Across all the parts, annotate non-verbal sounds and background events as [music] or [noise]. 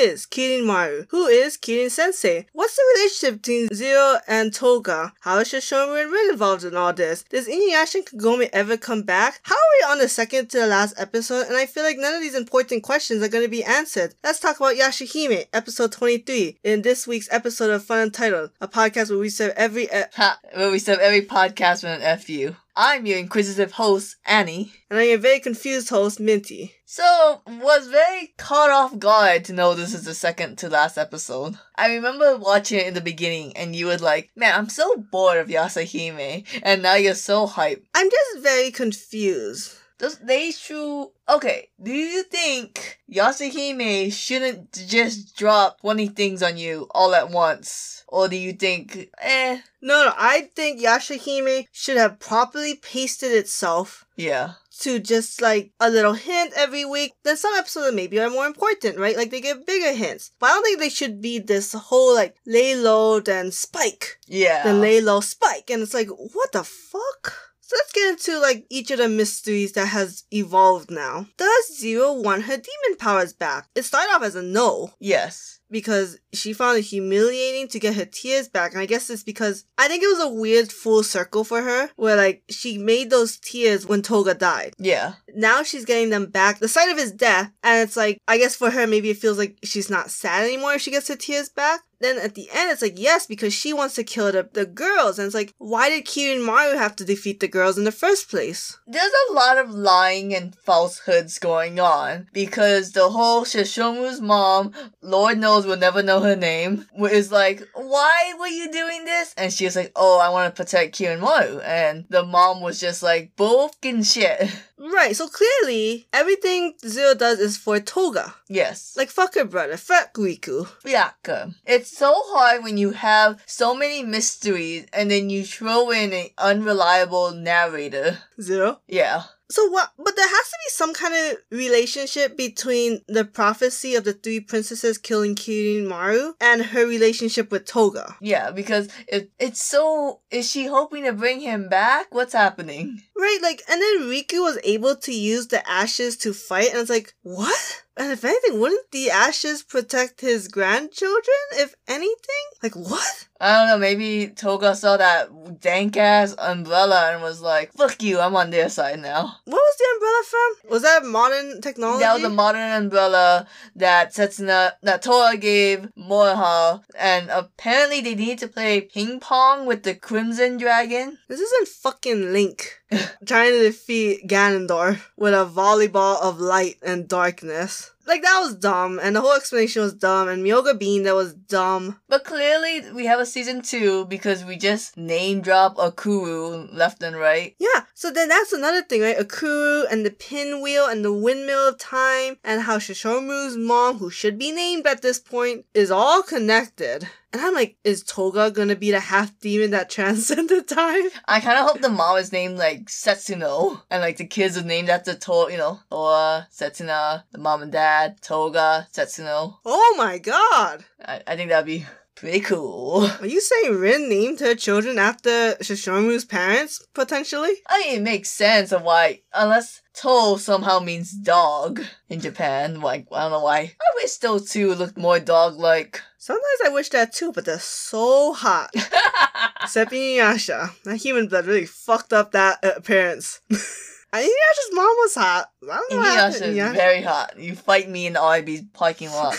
is Kirin Maru? Who is Kirin Sensei? What's the relationship between Zero and Toga? How is Shishomu and Rin involved in all this? Does Inuyasha and Kagome ever come back? How are we on the second to the last episode? And I feel like none of these important questions are going to be answered. Let's talk about Yashahime, episode 23, in this week's episode of Fun Untitled, a podcast where we serve every. Uh, e- Ha, where we serve every podcast with an FU. I'm your inquisitive host, Annie. and I'm your very confused host, Minty. So, was very caught off guard to know this is the second to last episode. I remember watching it in the beginning and you were like, man, I'm so bored of Yashahime, and now you're so hyped. I'm just very confused. Does they true okay, do you think Yashahime shouldn't just drop 20 things on you all at once? Or do you think, eh, No, no, I think Yashahime should have properly pasted itself yeah. to just like a little hint every week. Then some episodes maybe are more important, right? Like they give bigger hints. But I don't think they should be this whole like lay low then spike, Yeah. then lay low spike. And it's like, what the fuck? So let's get into like each of the mysteries that has evolved now. Does Zero want her demon powers back? It started off as a no yes. because she found it humiliating to get her tears back. And I guess it's because I think it was a weird full circle for her where like she made those tears when Toga died. Yeah. Now she's getting them back. The sight of his death. And it's like, I guess for her, maybe it feels like she's not sad anymore if she gets her tears back. Then at the end, it's like, yes, because she wants to kill the, the girls. And it's like, why did Kirin Maru have to defeat the girls in the first place? There's a lot of lying and falsehoods going on because the whole Shishomu's mom, Lord knows we'll never know her name, is like, why were you doing this? And she was like, oh, I want to protect Kirin Maru. And the mom was just like, bullfucking shit. [laughs] Right, so clearly, everything Zero does is for Toga. yes. Like, fuck her brother, fuck Riku. Ryaka. It's so hard when you have so many mysteries and then you throw in an unreliable narrator. Zero. Yeah. So what? But there has to be some kind of relationship between the prophecy of the three princesses killing Kirin Maru and her relationship with Toga. Yeah, because it, it's so. Is she hoping to bring him back? What's happening? Right, like, and then Riku was able to use the ashes to fight, and it's like, what? And if anything, wouldn't the ashes protect his grandchildren, if anything? Like, what? I don't know, maybe Toga saw that dank ass umbrella and was like, fuck you, I'm on their side now. What was the umbrella from? Was that modern technology? That was a modern umbrella that Setsuna, that Towa gave Moroha, and apparently they need to play ping pong with the Crimson Dragon. this isn't fucking Link [laughs] trying to defeat Ganondorf with a volleyball of light and darkness. Like, that was dumb, and the whole explanation was dumb, and Myoga Bean, that was dumb. But clearly, we have a season two because we just name drop Akuru left and right. Yeah, so then that's another thing, right? Akuru and the pinwheel and the windmill of time and how Shishomu's mom, who should be named at this point, is all connected. And I'm like, is Toga gonna be the half demon that [laughs] transcended time? I kind of hope the mom is named like Setsuno, and like the kids are named after To, you know, Towa, Setsuna, the mom and dad, Toga, Setsuno. Oh my god! I, I think that'd be pretty cool. Are you saying Rin named her children after Shishomu's parents, potentially? I mean, it makes sense of why, unless To somehow means dog in Japan. Like, I don't know why. I wish those two looked more dog-like. Sometimes I wish that too, but they're so hot. [laughs] Except Inuyasha. That human blood really fucked up that uh, appearance. [laughs] And Inuyasha's mom was hot. I don't know what Inuyasha is Inuyasha. very hot. You fight me in the RB's parking lot.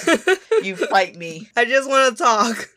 [laughs] you fight me. [laughs] I just want to talk.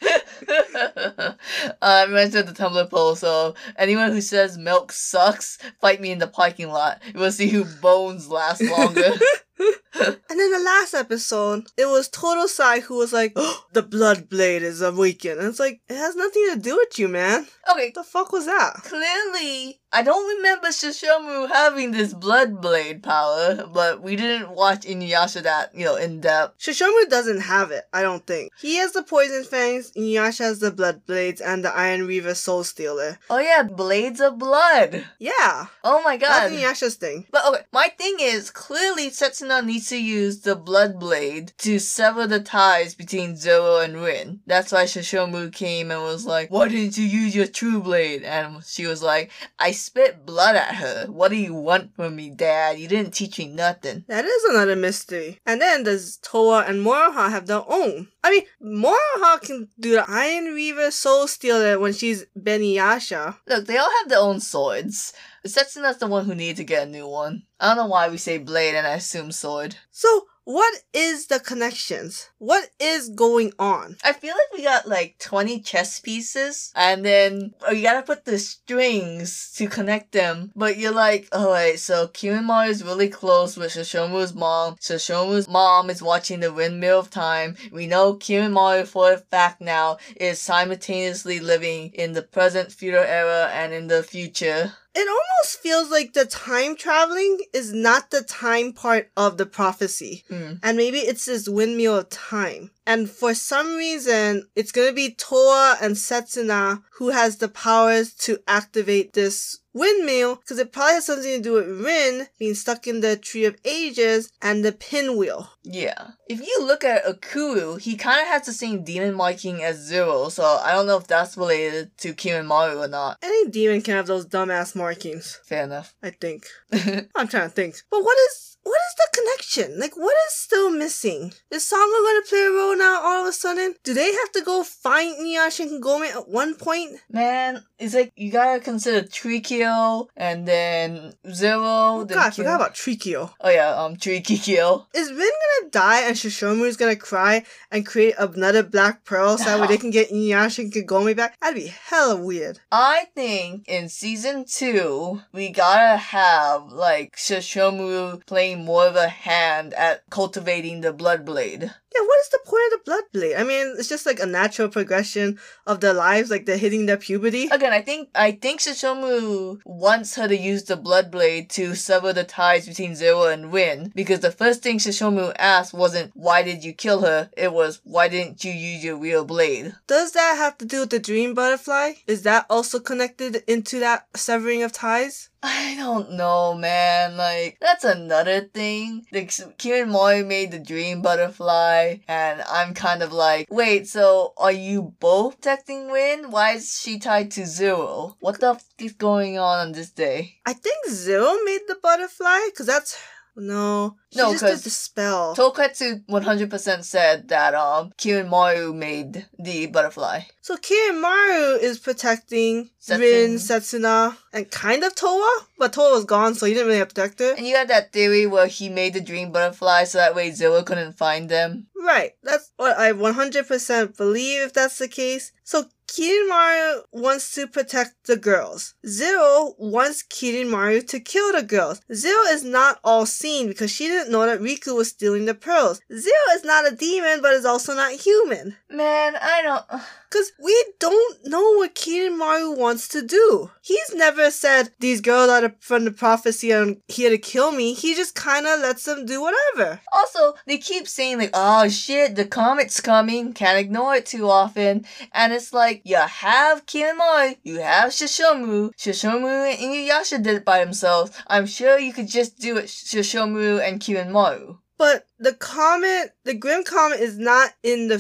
uh, [laughs] I mentioned the Tumblr poll, so anyone who says milk sucks, fight me in the parking lot. We'll see who bones last longer. [laughs] And then the last episode, it was Totosai who was like, oh, the blood blade is awakened. And it's like, it has nothing to do with you, man. okay, What the fuck was that? clearly, I don't remember Shishomu having this blood blade power, but we didn't watch Inuyasha that, you know, in depth. Shishomu doesn't have it, I don't think. He has the poison fangs, Inuyasha has the blood blades, and the Iron Reaver Soul Stealer. Oh yeah, blades of blood. Yeah, Oh my god. that's Inuyasha's thing. But okay, my thing is clearly Setsuna Setsuna needs to use the Blood Blade to sever the ties between Zero and Rin. That's why Shishomu came and was like, Why didn't you use your true blade? And she was like, I spit blood at her. What do you want from me, Dad? You didn't teach me nothing. That is another mystery. And then does Towa and Moroha have their own? I mean, Moroha can do the Iron Reaver Soul Stealer when she's Beniyasha. Look, they all have their own swords. Setsuna's the one who needs to get a new one. I don't know why we say blade and I assume sword. So, what is the connections? What is going on? I feel like we got like 20 chess pieces and then oh, you gotta put the strings to connect them. But you're like, alright, so Kirinmaru is really close with Shishomu's mom. Shishomu's mom is watching the Windmill of Time. We know Kirinmaru for a fact now is simultaneously living in the present, feudal era, and in the future. It almost feels like the time traveling is not the time part of the prophecy. Mm. And maybe it's this windmill of time. And for some reason, it's gonna be Towa and Setsuna who has the powers to activate this windmill, because it probably has something to do with Rin being stuck in the Tree of Ages and the pinwheel. Yeah. If you look at Akuru, he kind of has the same demon marking as Zero, so I don't know if that's related to Kirinmaru or not. Any demon can have those dumbass markings, Fair enough. I think. [laughs] I'm trying to think. But what is what is the connection? Like, what is still missing? Is Sango gonna play a role now all of a sudden? Do they have to go find Inuyasha and Kagome at one point? Man, it's like you gotta consider Trikio and then Zero. Oh then god, I forgot about Trikio. Oh yeah, um, Trikikyo. Is Rin gonna die and Shishomu is gonna cry and create another Black Pearl so that way they [laughs] can get Inuyasha and Kagome back? That'd be hella weird. I think in season two, we gotta have like Shishomu playing more of a hand at cultivating the blood blade. Yeah, what is the point of the blood blade? I mean, it's just like a natural progression of their lives, like they're hitting their puberty. Again, I think I think Shishomu wants her to use the blood blade to sever the ties between Zero and Rin because the first thing Shishomu asked wasn't why did you kill her, it was why didn't you use your real blade? Does that have to do with the dream butterfly? Is that also connected into that severing of ties? I don't know, man. Like, that's another thing. Like, Kirin Maru made the dream butterfly, and I'm kind of like, wait, so are you both protecting Win? Why is she tied to Zero? What the f is going on on this day? I think Zero made the butterfly, because that's. No. She No, because the spell. Tokatsu 100% said that, um, Kirin Maru made the butterfly. So Kirimaru is protecting Setsun- Rin, Setsuna, and kind of Towa, but Towa was gone, so he didn't really have to protect her. And you had that theory where he made the dream butterfly so that way Zilla couldn't find them. Right, that's what I 100% believe if that's the case. So Kirimaru wants to protect the girls. Zero wants Kirimaru to kill the girls. Zero is not all seen because she didn't know that Riku was stealing the pearls. Zero is not a demon, but is also not human. Man, I don't. Because we don't know what Kirimaru wants to do. He's never said, these girls are from the prophecy and here to kill me. He just kind of lets them do whatever. Also, they keep saying like, "Oh shit, the comet's coming. Can't ignore it too often." And it's like, you have Kinemoi, you have Shishomu. Shishomu and Inuyasha did it by themselves. I'm sure you could just do it, Shishomu and Kinemoi. But the comet, the Grim Comet is not in the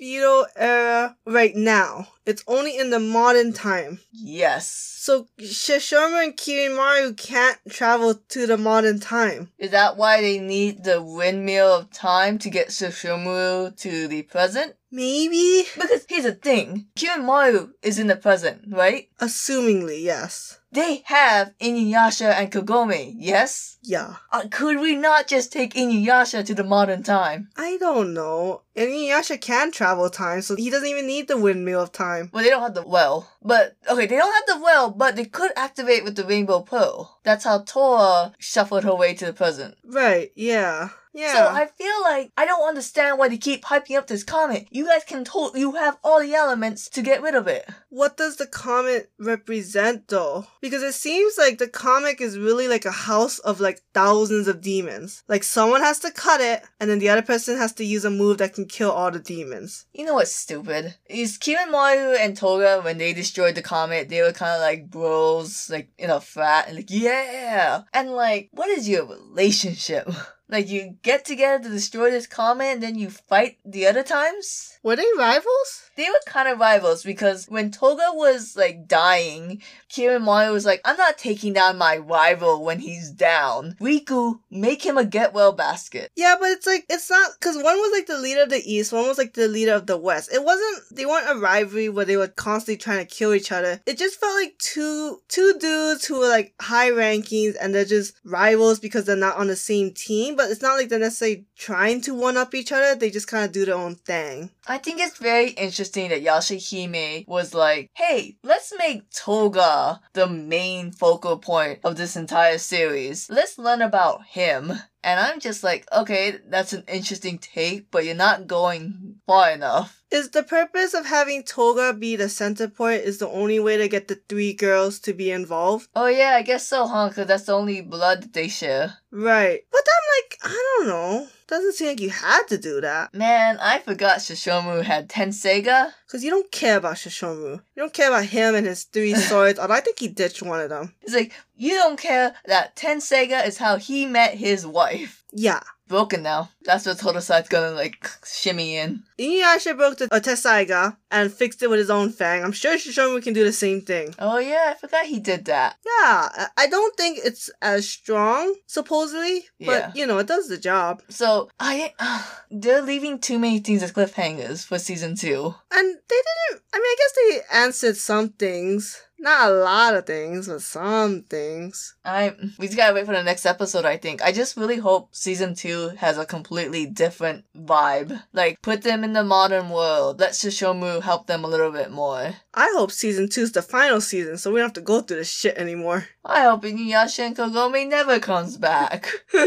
feudal era right now. It's only in the modern time. Yes. So Shishomu and Kirimaru can't travel to the modern time. Is that why they need the windmill of time to get Shishomu to the present? Maybe? Because here's the thing, Kinemoi is in the present, right? Assumingly, yes. They have Inuyasha and Kagome, yes? Yeah. Uh, could we not just take Inuyasha to the modern time? I don't know. And Inuyasha can travel time, so he doesn't even need the windmill of time. Well, they don't have the well. But, okay, they don't have the well, but they could activate with the Rainbow Pearl. That's how Tora shuffled her way to the present. Right, yeah. Yeah. So I feel like I don't understand why they keep hyping up this comet. You guys can to- you have all the elements to get rid of it. what does the comet represent though? Because it seems like the comic is really like a house of like thousands of demons. Like someone has to cut it, and then the other person has to use a move that kill all the demons. You know what's stupid? Is Kirin Maru and Toga when they destroyed the comet, they were kind of like bros, like in a frat, and like yeah. And like, what is your relationship? [laughs] Like you get together to destroy this comet and then you fight the other times? Were they rivals? They were kind of rivals because when Toga was like dying, Kirin Maru was like, I'm not taking down my rival when he's down. Riku, make him a get well basket. Yeah, but it's like it's not because one was like the leader of the east, one was like the leader of the west. It wasn't they weren't a rivalry where they were constantly trying to kill each other. It just felt like two two dudes who were like high rankings and they're just rivals because they're not on the same team. But it's not like they're necessarily trying to one up each other. They just kind of do their own thing. I think it's very interesting that Yashahime was like, hey, let's make Toga the main focal point of this entire series. Let's learn about him. And I'm just like, okay, that's an interesting take, but you're not going far enough. Is the purpose of having Toga be the center point is the only way to get the three girls to be involved? Oh yeah, I guess so, huh? Because that's the only blood that they share. Right. But I'm like, I don't know. Doesn't seem like you had to do that. Man, I forgot Shishomu had Tenseiga. Because you don't care about Shishomu. You don't care about him and his three [laughs] swords, although I think he ditched one of them. It's like, you don't care that Tenseiga is how he met his wife. Yeah. Broken now. That's what Totosai's gonna like shimmy in. Inuyasha broke the uh, Tessaiga and fixed it with his own fang. I'm sure Shishomu can do the same thing. Oh yeah, I forgot he did that. Yeah, I- don't think it's as strong, supposedly, but Yeah. you know, it does the job. So I, [sighs] they're leaving too many things as cliffhangers for season two. And they didn't, I mean, I guess they answered some things. Not a lot of things, but some things. I we just gotta wait for the next episode. I think. I just really hope season two has a completely different vibe. Like put them in the modern world. Let's just show Shishomu help them a little bit more. I hope season two's the final season, so we don't have to go through this shit anymore. I hope Inuyasha and Kagome never comes back. [laughs]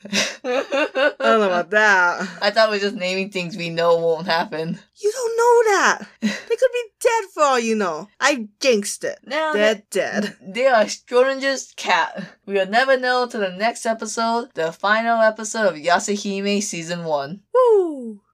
[laughs] I don't know about that. I thought we were just naming things we know won't happen. You don't know that. [laughs] They could be dead for all you know. I jinxed it. Now Dead, dead. They are Schrodinger's cat. We'll never know till the next episode, the final episode of Yashahime season one. Woo!